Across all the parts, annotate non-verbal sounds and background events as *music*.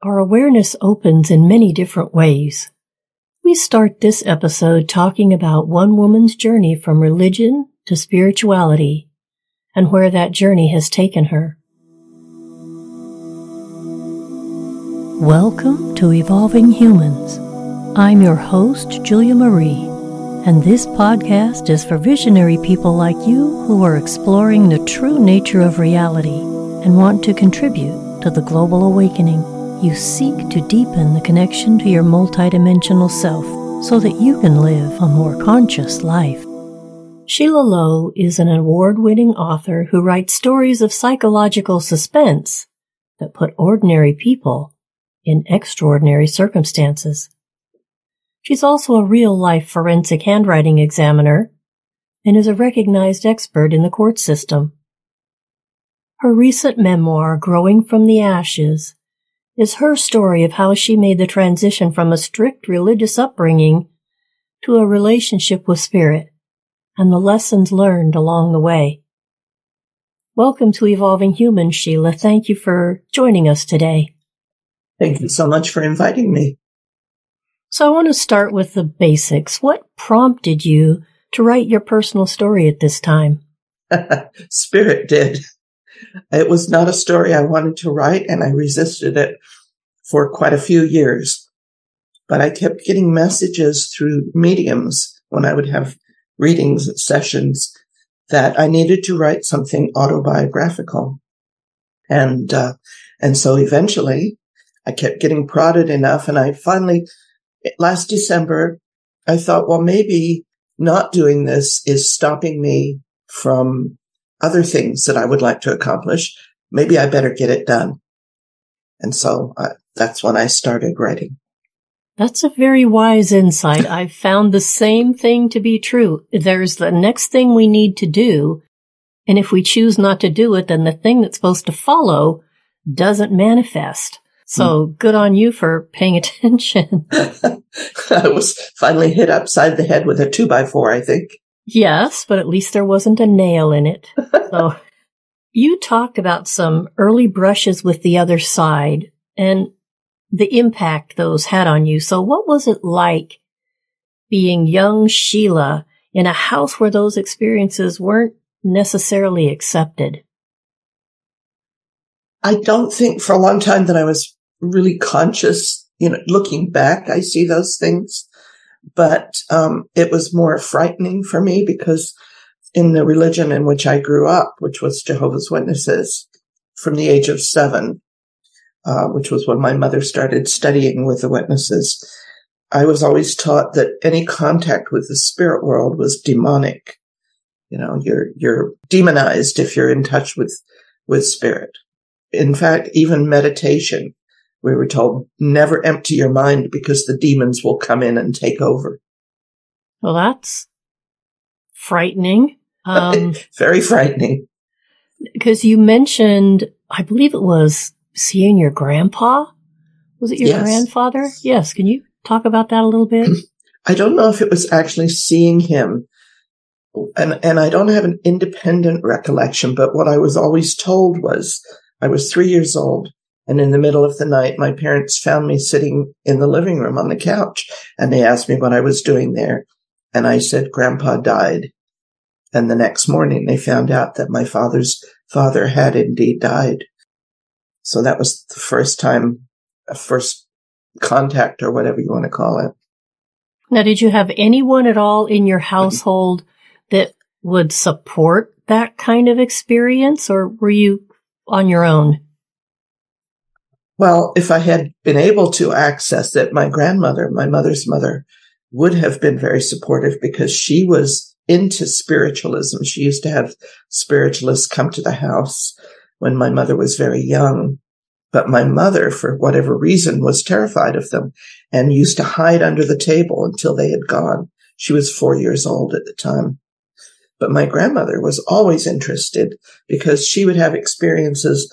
our awareness opens in many different ways. We start this episode talking about one woman's journey from religion to spirituality and where that journey has taken her. Welcome to Evolving Humans. I'm your host, Julia Marie, and this podcast is for visionary people like you who are exploring the true nature of reality and want to contribute to the global awakening. You seek to deepen the connection to your multidimensional self so that you can live a more conscious life. Sheila Lowe is an award winning author who writes stories of psychological suspense that put ordinary people in extraordinary circumstances. She's also a real life forensic handwriting examiner and is a recognized expert in the court system. Her recent memoir, Growing from the Ashes, is her story of how she made the transition from a strict religious upbringing to a relationship with spirit and the lessons learned along the way. Welcome to Evolving Humans, Sheila. Thank you for joining us today. Thank you so much for inviting me. So I want to start with the basics. What prompted you to write your personal story at this time? *laughs* Spirit did. It was not a story I wanted to write and I resisted it for quite a few years. But I kept getting messages through mediums when I would have readings sessions that I needed to write something autobiographical. And, uh, and so eventually I kept getting prodded enough. And I finally, last December, I thought, well, maybe not doing this is stopping me from other things that I would like to accomplish. Maybe I better get it done. And so uh, that's when I started writing. That's a very wise insight. I've found the same thing to be true. There's the next thing we need to do. And if we choose not to do it, then the thing that's supposed to follow doesn't manifest. So mm. good on you for paying *laughs* attention. *laughs* I was finally hit upside the head with a two by four, I think. Yes, but at least there wasn't a nail in it. *laughs* so you talked about some early brushes with the other side and the impact those had on you. So what was it like being young Sheila in a house where those experiences weren't necessarily accepted? I don't think for a long time that I was really conscious. You know, looking back, I see those things, but um, it was more frightening for me because in the religion in which I grew up, which was Jehovah's Witnesses, from the age of seven, uh, which was when my mother started studying with the witnesses, I was always taught that any contact with the spirit world was demonic. You know, you're you're demonized if you're in touch with with spirit. In fact, even meditation we were told never empty your mind because the demons will come in and take over. Well, that's frightening. *laughs* Um, Very frightening. Because you mentioned, I believe it was seeing your grandpa. Was it your yes. grandfather? Yes. Can you talk about that a little bit? *clears throat* I don't know if it was actually seeing him. And, and I don't have an independent recollection, but what I was always told was I was three years old and in the middle of the night, my parents found me sitting in the living room on the couch and they asked me what I was doing there. And I said, grandpa died. And the next morning they found out that my father's father had indeed died. So that was the first time, a first contact or whatever you want to call it. Now, did you have anyone at all in your mm-hmm. household that would support that kind of experience or were you on your own? Well, if I had been able to access it, my grandmother, my mother's mother, would have been very supportive because she was into spiritualism. She used to have spiritualists come to the house when my mother was very young. But my mother, for whatever reason, was terrified of them and used to hide under the table until they had gone. She was four years old at the time. But my grandmother was always interested because she would have experiences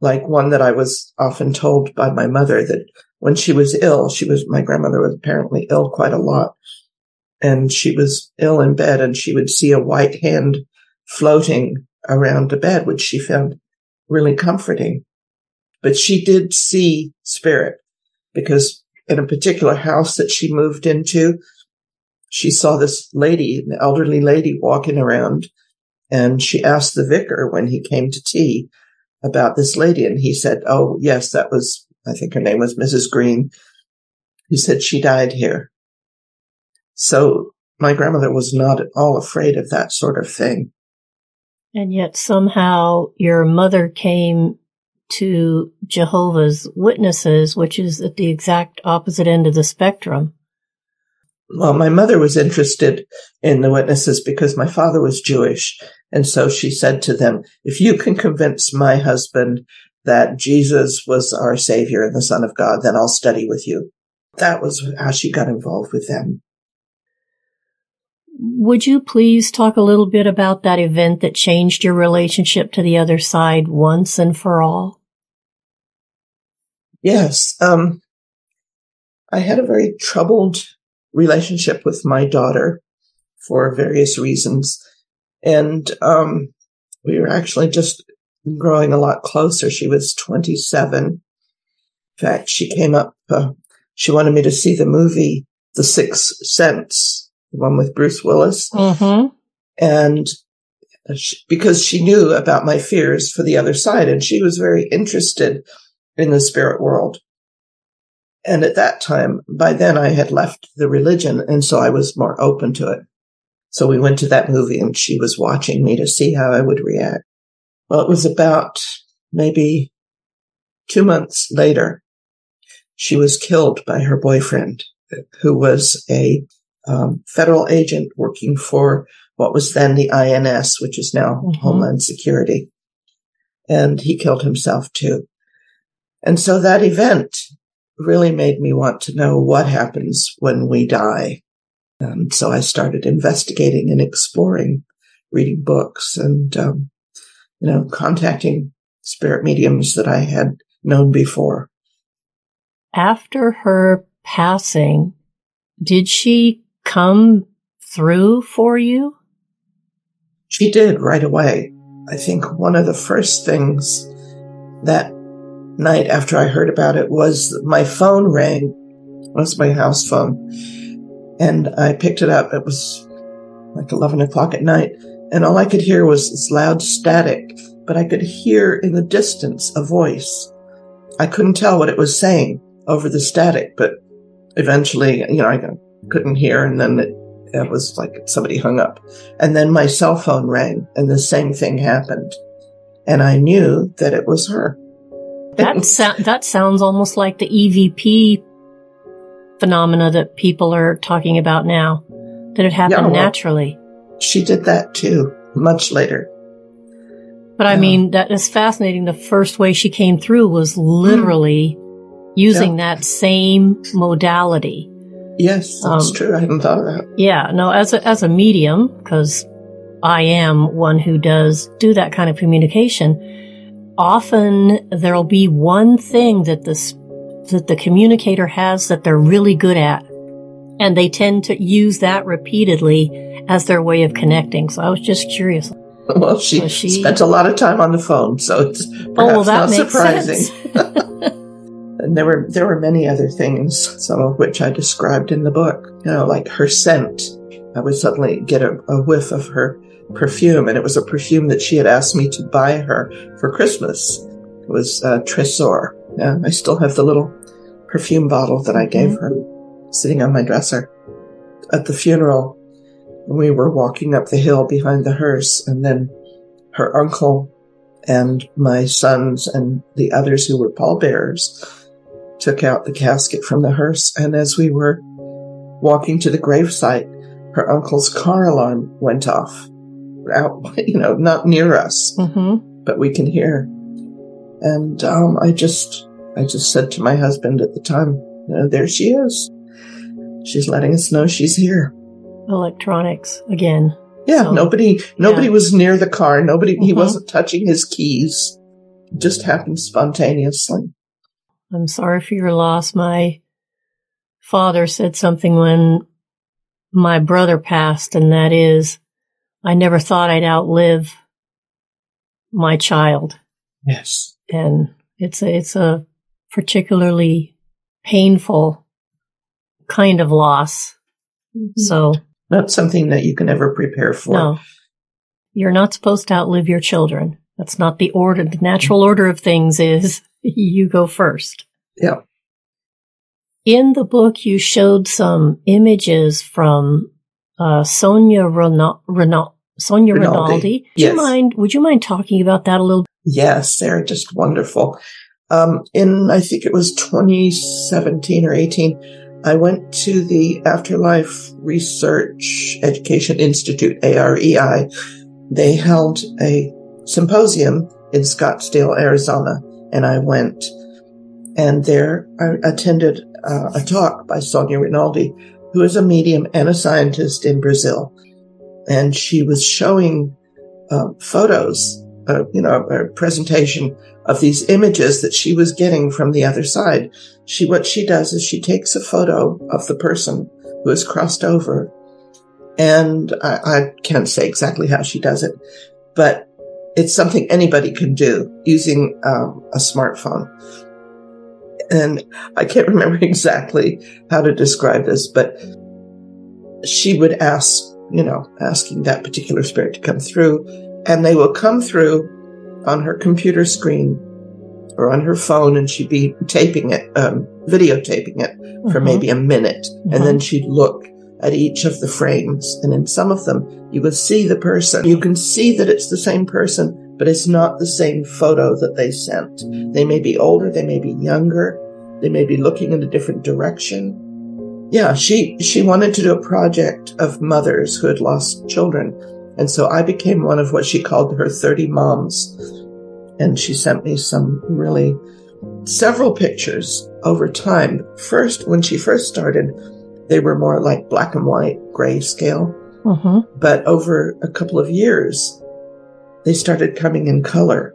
like one that I was often told by my mother that when she was ill, she was, my grandmother was apparently ill quite a lot. And she was ill in bed and she would see a white hand floating around the bed, which she found really comforting. But she did see spirit because in a particular house that she moved into, she saw this lady, an elderly lady walking around and she asked the vicar when he came to tea about this lady. And he said, Oh, yes, that was, I think her name was Mrs. Green. He said she died here. So my grandmother was not at all afraid of that sort of thing. And yet somehow your mother came to Jehovah's Witnesses, which is at the exact opposite end of the spectrum. Well, my mother was interested in the witnesses because my father was Jewish. And so she said to them, if you can convince my husband that Jesus was our savior and the son of God, then I'll study with you. That was how she got involved with them. Would you please talk a little bit about that event that changed your relationship to the other side once and for all? Yes. Um, I had a very troubled relationship with my daughter for various reasons. And um, we were actually just growing a lot closer. She was 27. In fact, she came up, uh, she wanted me to see the movie The Sixth Sense, the one with Bruce Willis. Mm-hmm. And she, because she knew about my fears for the other side, and she was very interested in the spirit world. And at that time, by then I had left the religion. And so I was more open to it. So we went to that movie and she was watching me to see how I would react. Well, it was about maybe two months later. She was killed by her boyfriend, who was a um, federal agent working for what was then the INS, which is now mm-hmm. Homeland Security. And he killed himself too. And so that event really made me want to know what happens when we die. And so I started investigating and exploring, reading books and, um, you know, contacting spirit mediums that I had known before. After her passing, did she come through for you? She did right away. I think one of the first things that night after I heard about it was my phone rang. It was my house phone. And I picked it up. It was like 11 o'clock at night. And all I could hear was this loud static, but I could hear in the distance a voice. I couldn't tell what it was saying over the static, but eventually, you know, I couldn't hear. And then it, it was like somebody hung up. And then my cell phone rang and the same thing happened. And I knew that it was her. That so- that sounds almost like the EVP phenomena that people are talking about now. That it happened yeah, well, naturally. She did that too, much later. But I mean, that is fascinating. The first way she came through was literally mm. using yeah. that same modality. Yes, that's um, true. I hadn't thought of that. Yeah, no, as a, as a medium, because I am one who does do that kind of communication, often there'll be one thing that the that the communicator has that they're really good at. And they tend to use that repeatedly as their way of connecting. So I was just curious. *laughs* Well, she, she spent a lot of time on the phone, so it's perhaps oh, well, not surprising. *laughs* and there were there were many other things, some of which I described in the book. You know, like her scent. I would suddenly get a, a whiff of her perfume, and it was a perfume that she had asked me to buy her for Christmas. It was uh, Tresor. Yeah, I still have the little perfume bottle that I gave mm-hmm. her sitting on my dresser. At the funeral, we were walking up the hill behind the hearse, and then her uncle and my sons and the others who were pallbearers took out the casket from the hearse. And as we were walking to the gravesite, her uncle's car alarm went off out, *laughs* you know, not near us, mm-hmm. but we can hear. And um, I just, I just said to my husband at the time, you know, there she is. She's letting us know she's here. Electronics again. Yeah, so, nobody, nobody yeah. was near the car. Nobody, mm-hmm. he wasn't touching his keys. It just happened spontaneously. I'm sorry for your loss. My father said something when my brother passed, and that is, I never thought I'd outlive my child. Yes. And It's a, it's a particularly painful kind of loss. Mm-hmm. So not something that you can ever prepare for. No. You're not supposed to outlive your children. That's not the order. The natural order of things is *laughs* you go first. Yeah. In the book, you showed some images from uh, Sonia. Rinaldi. Sonia Rinaldi. Rinaldi. Yes. you mind? Would you mind talking about that a little? Yes, they're just wonderful. Um, in I think it was 2017 or 18, I went to the Afterlife Research Education Institute (AREI). They held a symposium in Scottsdale, Arizona, and I went. And there I attended uh, a talk by Sonia Rinaldi, who is a medium and a scientist in Brazil. And she was showing uh, photos, uh, you know, a presentation of these images that she was getting from the other side. She, what she does is she takes a photo of the person who has crossed over. And I, I can't say exactly how she does it, but it's something anybody can do using um, a smartphone. And I can't *laughs* remember exactly how to describe this, but she would ask, you know, asking that particular spirit to come through, and they will come through on her computer screen or on her phone, and she'd be taping it, um, videotaping it for uh-huh. maybe a minute, uh-huh. and then uh-huh. she'd look at each of the frames. And in some of them, you will see the person. You can see that it's the same person, but it's not the same photo that they sent. They may be older, they may be younger, they may be looking in a different direction. Yeah, she, she wanted to do a project of mothers who had lost children. And so I became one of what she called her 30 moms. And she sent me some really several pictures over time. First, when she first started, they were more like black and white, grayscale. Mm-hmm. But over a couple of years, they started coming in color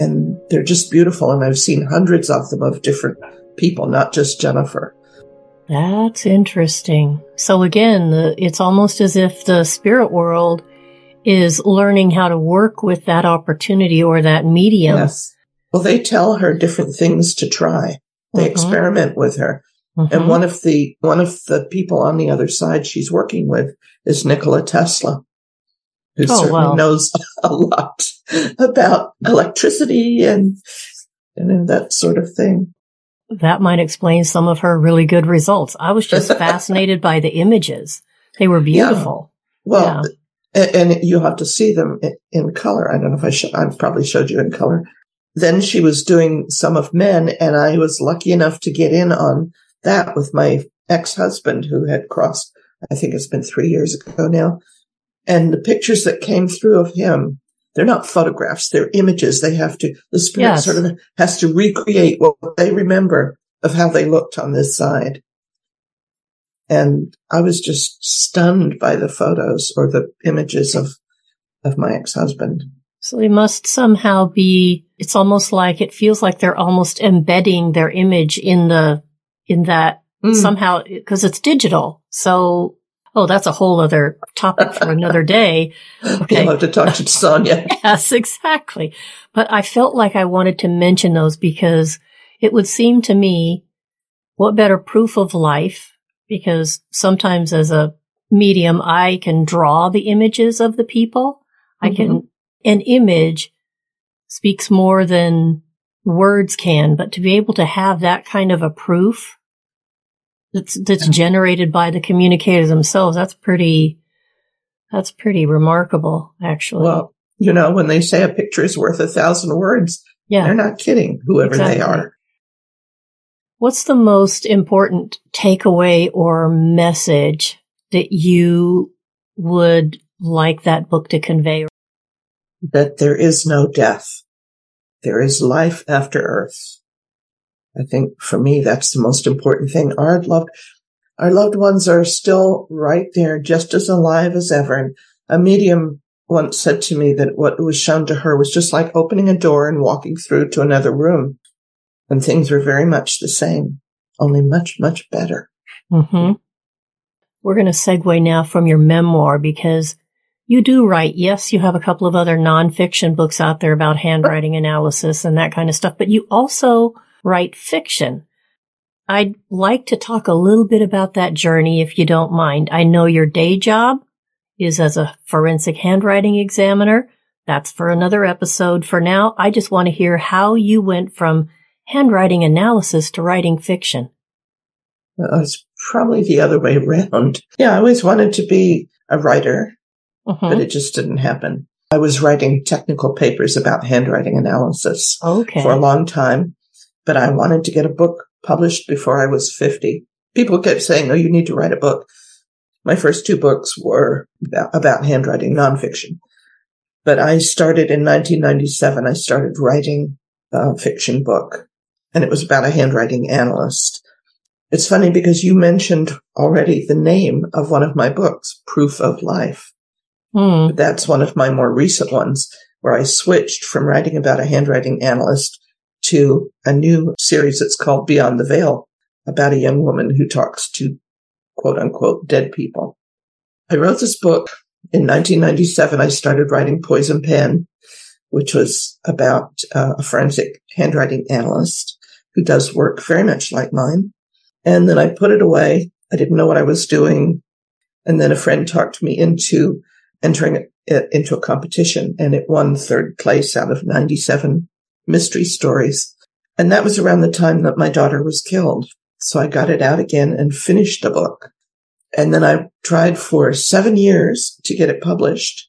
and they're just beautiful. And I've seen hundreds of them of different people, not just Jennifer. That's interesting. So again, the, it's almost as if the spirit world is learning how to work with that opportunity or that medium. Yes. Well, they tell her different things to try. They mm-hmm. experiment with her. Mm-hmm. And one of the, one of the people on the other side she's working with is Nikola Tesla, who oh, certainly well. knows *laughs* a lot about electricity and, and that sort of thing. That might explain some of her really good results. I was just *laughs* fascinated by the images. They were beautiful. Yeah. Well, yeah. and you have to see them in color. I don't know if I sh- I probably showed you in color. Then she was doing some of men and I was lucky enough to get in on that with my ex-husband who had crossed, I think it's been three years ago now. And the pictures that came through of him, they're not photographs, they're images. They have to, the spirit yes. sort of has to recreate what they remember of how they looked on this side. And I was just stunned by the photos or the images of, of my ex-husband. So they must somehow be, it's almost like, it feels like they're almost embedding their image in the in that mm. somehow because it's digital. So, oh, that's a whole other topic for another *laughs* day. Okay. You'll have to talk to Sonia. *laughs* yes, exactly. But I felt like I wanted to mention those because it would seem to me what better proof of life because sometimes as a medium, I can draw the images of the people. Mm-hmm. I can, mm-hmm. an image speaks more than words can, but to be able to have that kind of a proof that's, that's generated by the communicators themselves, that's pretty, that's pretty remarkable, actually. Well, you know, when they say a picture is worth a thousand words, yeah. they're not kidding, whoever exactly. they are. What's the most important takeaway or message that you would like that book to convey? That there is no death. There is life after earth. I think for me, that's the most important thing. Our loved, our loved ones are still right there, just as alive as ever. And a medium once said to me that what was shown to her was just like opening a door and walking through to another room. And things were very much the same, only much, much better. Mm-hmm. We're going to segue now from your memoir because you do write. Yes, you have a couple of other nonfiction books out there about handwriting analysis and that kind of stuff, but you also write fiction. I'd like to talk a little bit about that journey if you don't mind. I know your day job is as a forensic handwriting examiner. That's for another episode. For now, I just want to hear how you went from handwriting analysis to writing fiction. Well, it's probably the other way around. *laughs* Yeah, I always wanted to be a writer, Mm-hmm. but it just didn't happen. I was writing technical papers about handwriting analysis Okay. for a long time, but I wanted to get a book published before I was 50. People kept saying, Oh, you need to write a book. My first two books were about, handwriting nonfiction. But I started in 1997. I started writing a fiction book and it was about a handwriting analyst. It's funny because you mentioned already the name of one of my books, Proof of Life. But that's one of my more recent ones where I switched from writing about a handwriting analyst to a new series that's called Beyond the Veil about a young woman who talks to quote unquote dead people. I wrote this book in 1997. I started writing Poison Pen, which was about uh, a forensic handwriting analyst who does work very much like mine. And then I put it away. I didn't know what I was doing. And then a friend talked me into entering it into a competition and it won third place out of 97 mystery stories. And that was around the time that my daughter was killed. So I got it out again and finished the book. And then I tried for seven years to get it published.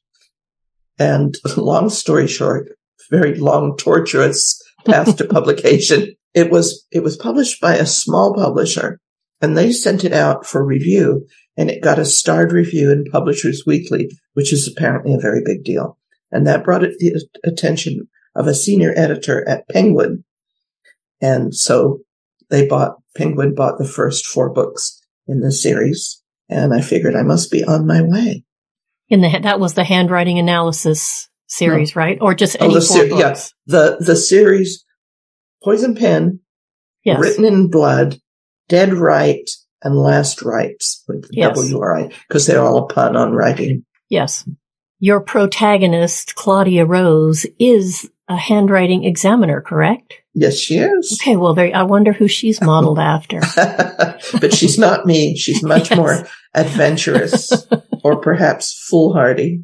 And *laughs* long story short, very long, torturous path *laughs* to publication. It was, it was published by a small publisher and they sent it out for review and it got a starred review in Publishers Weekly, which is apparently a very big deal. And that brought it the attention of a senior editor at Penguin. And so they bought, Penguin bought the first four books in the series. And I figured I must be on my way. In the that was the handwriting analysis series, right? Or just oh, any the four ser- books? yeah, the, the series Poison Pen, Yes. Written in Blood, Dead Write, and Last Writes with Yes. W-R-I, because they're all a pun on writing. Yes. Your protagonist, Claudia Rose, is a handwriting examiner, correct? Yes, she is. Okay, well, very, I wonder who she's *laughs* modeled after. *laughs* but she's not me. She's much *laughs* Yes. more adventurous or perhaps foolhardy.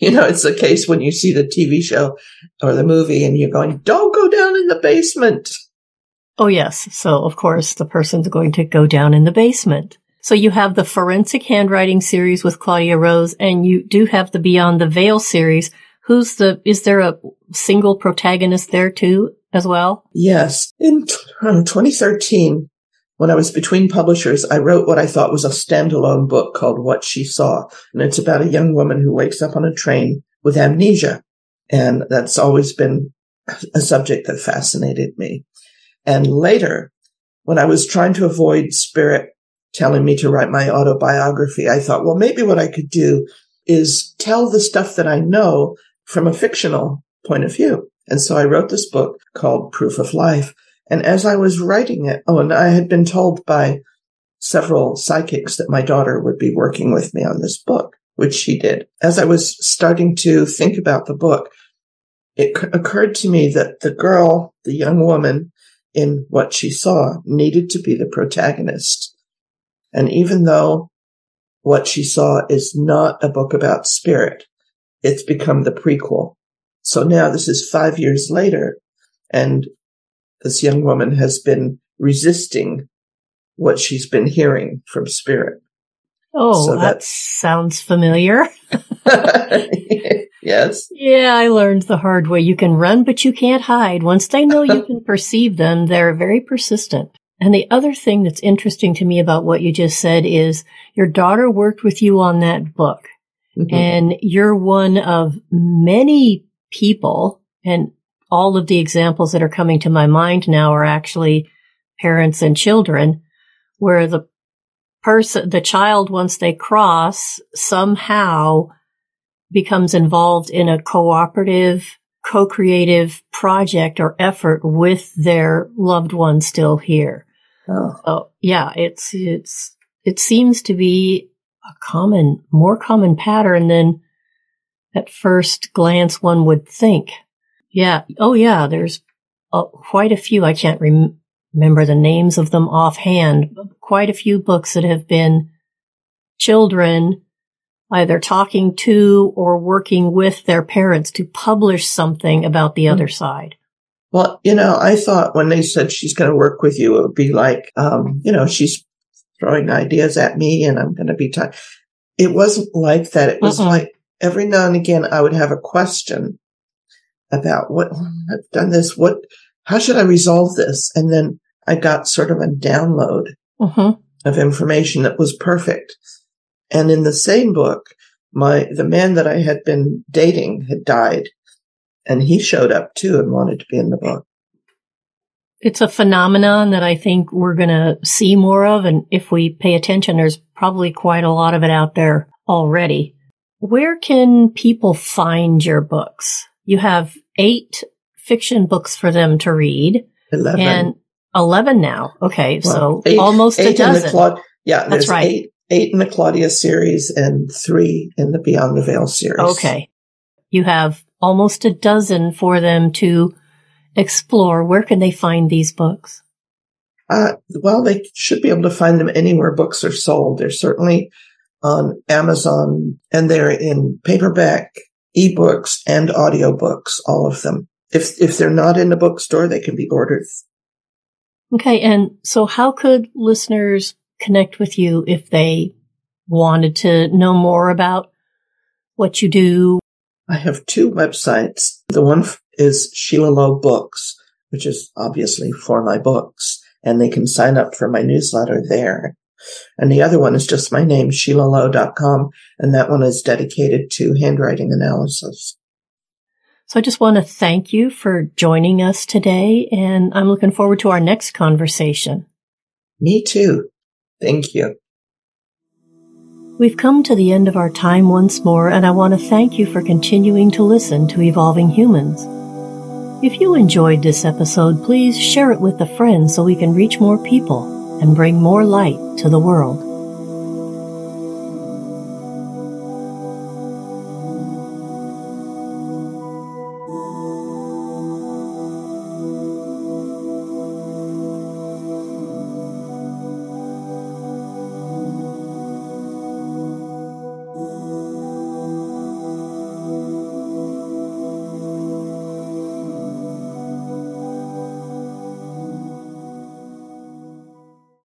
you know, it's the case when you see the TV show or the movie and you're going, don't go down in the basement. Oh, yes. So, of course, the person's going to go down in the basement. So you have the forensic handwriting series with Claudia Rose, and you do have the Beyond the Veil series. Who's the, is there a single protagonist there too, as well? Yes. In t- uh, 2013, when I was between publishers, I wrote what I thought was a standalone book called What She Saw. And it's about a young woman who wakes up on a train with amnesia. And that's always been a subject that fascinated me. And later, when I was trying to avoid spirit telling me to write my autobiography, I thought, well, maybe what I could do is tell the stuff that I know from a fictional point of view. And so I wrote this book called Proof of Life. And as I was writing it, oh, and I had been told by several psychics that my daughter would be working with me on this book, which she did. As I was starting to think about the book, it c- occurred to me that the girl, the young woman in what she saw needed to be the protagonist. And even though what she saw is not a book about spirit, it's become the prequel. So now this is five years later and this young woman has been resisting what she's been hearing from spirit. Oh, So that that's- sounds familiar. *laughs* *laughs* yes. Yeah, I learned the hard way. You can run, but you can't hide. Once they know you *laughs* can perceive them, they're very persistent. And the other thing that's interesting to me about what you just said is your daughter worked with you on that book Mhm. and you're one of many people and all of the examples that are coming to my mind now are actually parents and children where the person, the child, once they cross somehow becomes involved in a cooperative, co-creative project or effort with their loved one still here. Oh, Oh, yeah, it's, it's, it seems to be a common, more common pattern than at first glance one would think. Yeah. Oh yeah. There's uh, quite a few. I can't rem- remember the names of them offhand. Quite a few books that have been children either talking to or working with their parents to publish something about the mm-hmm. other side. Well, you know, I thought when they said she's going to work with you, it would be like, um, you know, she's throwing ideas at me and I'm going to be tired. It wasn't like that. It was like every now and again I would have a question about what I've done this. What, how should I resolve this? And then I got sort of a download mm-hmm. of information that was perfect. And in the same book, my, the man that I had been dating had died and he showed up too and wanted to be in the book. It's a phenomenon that I think we're going to see more of. And if we pay attention, there's probably quite a lot of it out there already. Where can people find your books? You have eight fiction books for them to read. 11. And 11 now. Okay. Well, so eight, almost eight a dozen. Claude, yeah. That's right. Eight, eight in the Claudia series and three in the Beyond the Veil series. Okay. You have almost a dozen for them to explore. Where can they find these books? Uh, well, they should be able to find them anywhere books are sold. They're certainly on Amazon and they're in paperback, ebooks and audiobooks, all of them. If, if they're not in the bookstore, they can be ordered. Okay. And so how could listeners connect with you if they wanted to know more about what you do? I have two websites. The one is Sheila Lowe Books, which is obviously for my books, and they can sign up for my newsletter there. And the other one is just my name, SheilaLowe.com, and that one is dedicated to handwriting analysis. So I just want to thank you for joining us today, and I'm looking forward to our next conversation. Me too. Thank you. We've come to the end of our time once more, and I want to thank you for continuing to listen to Evolving Humans. If you enjoyed this episode, please share it with a friend so we can reach more people and bring more light to the world.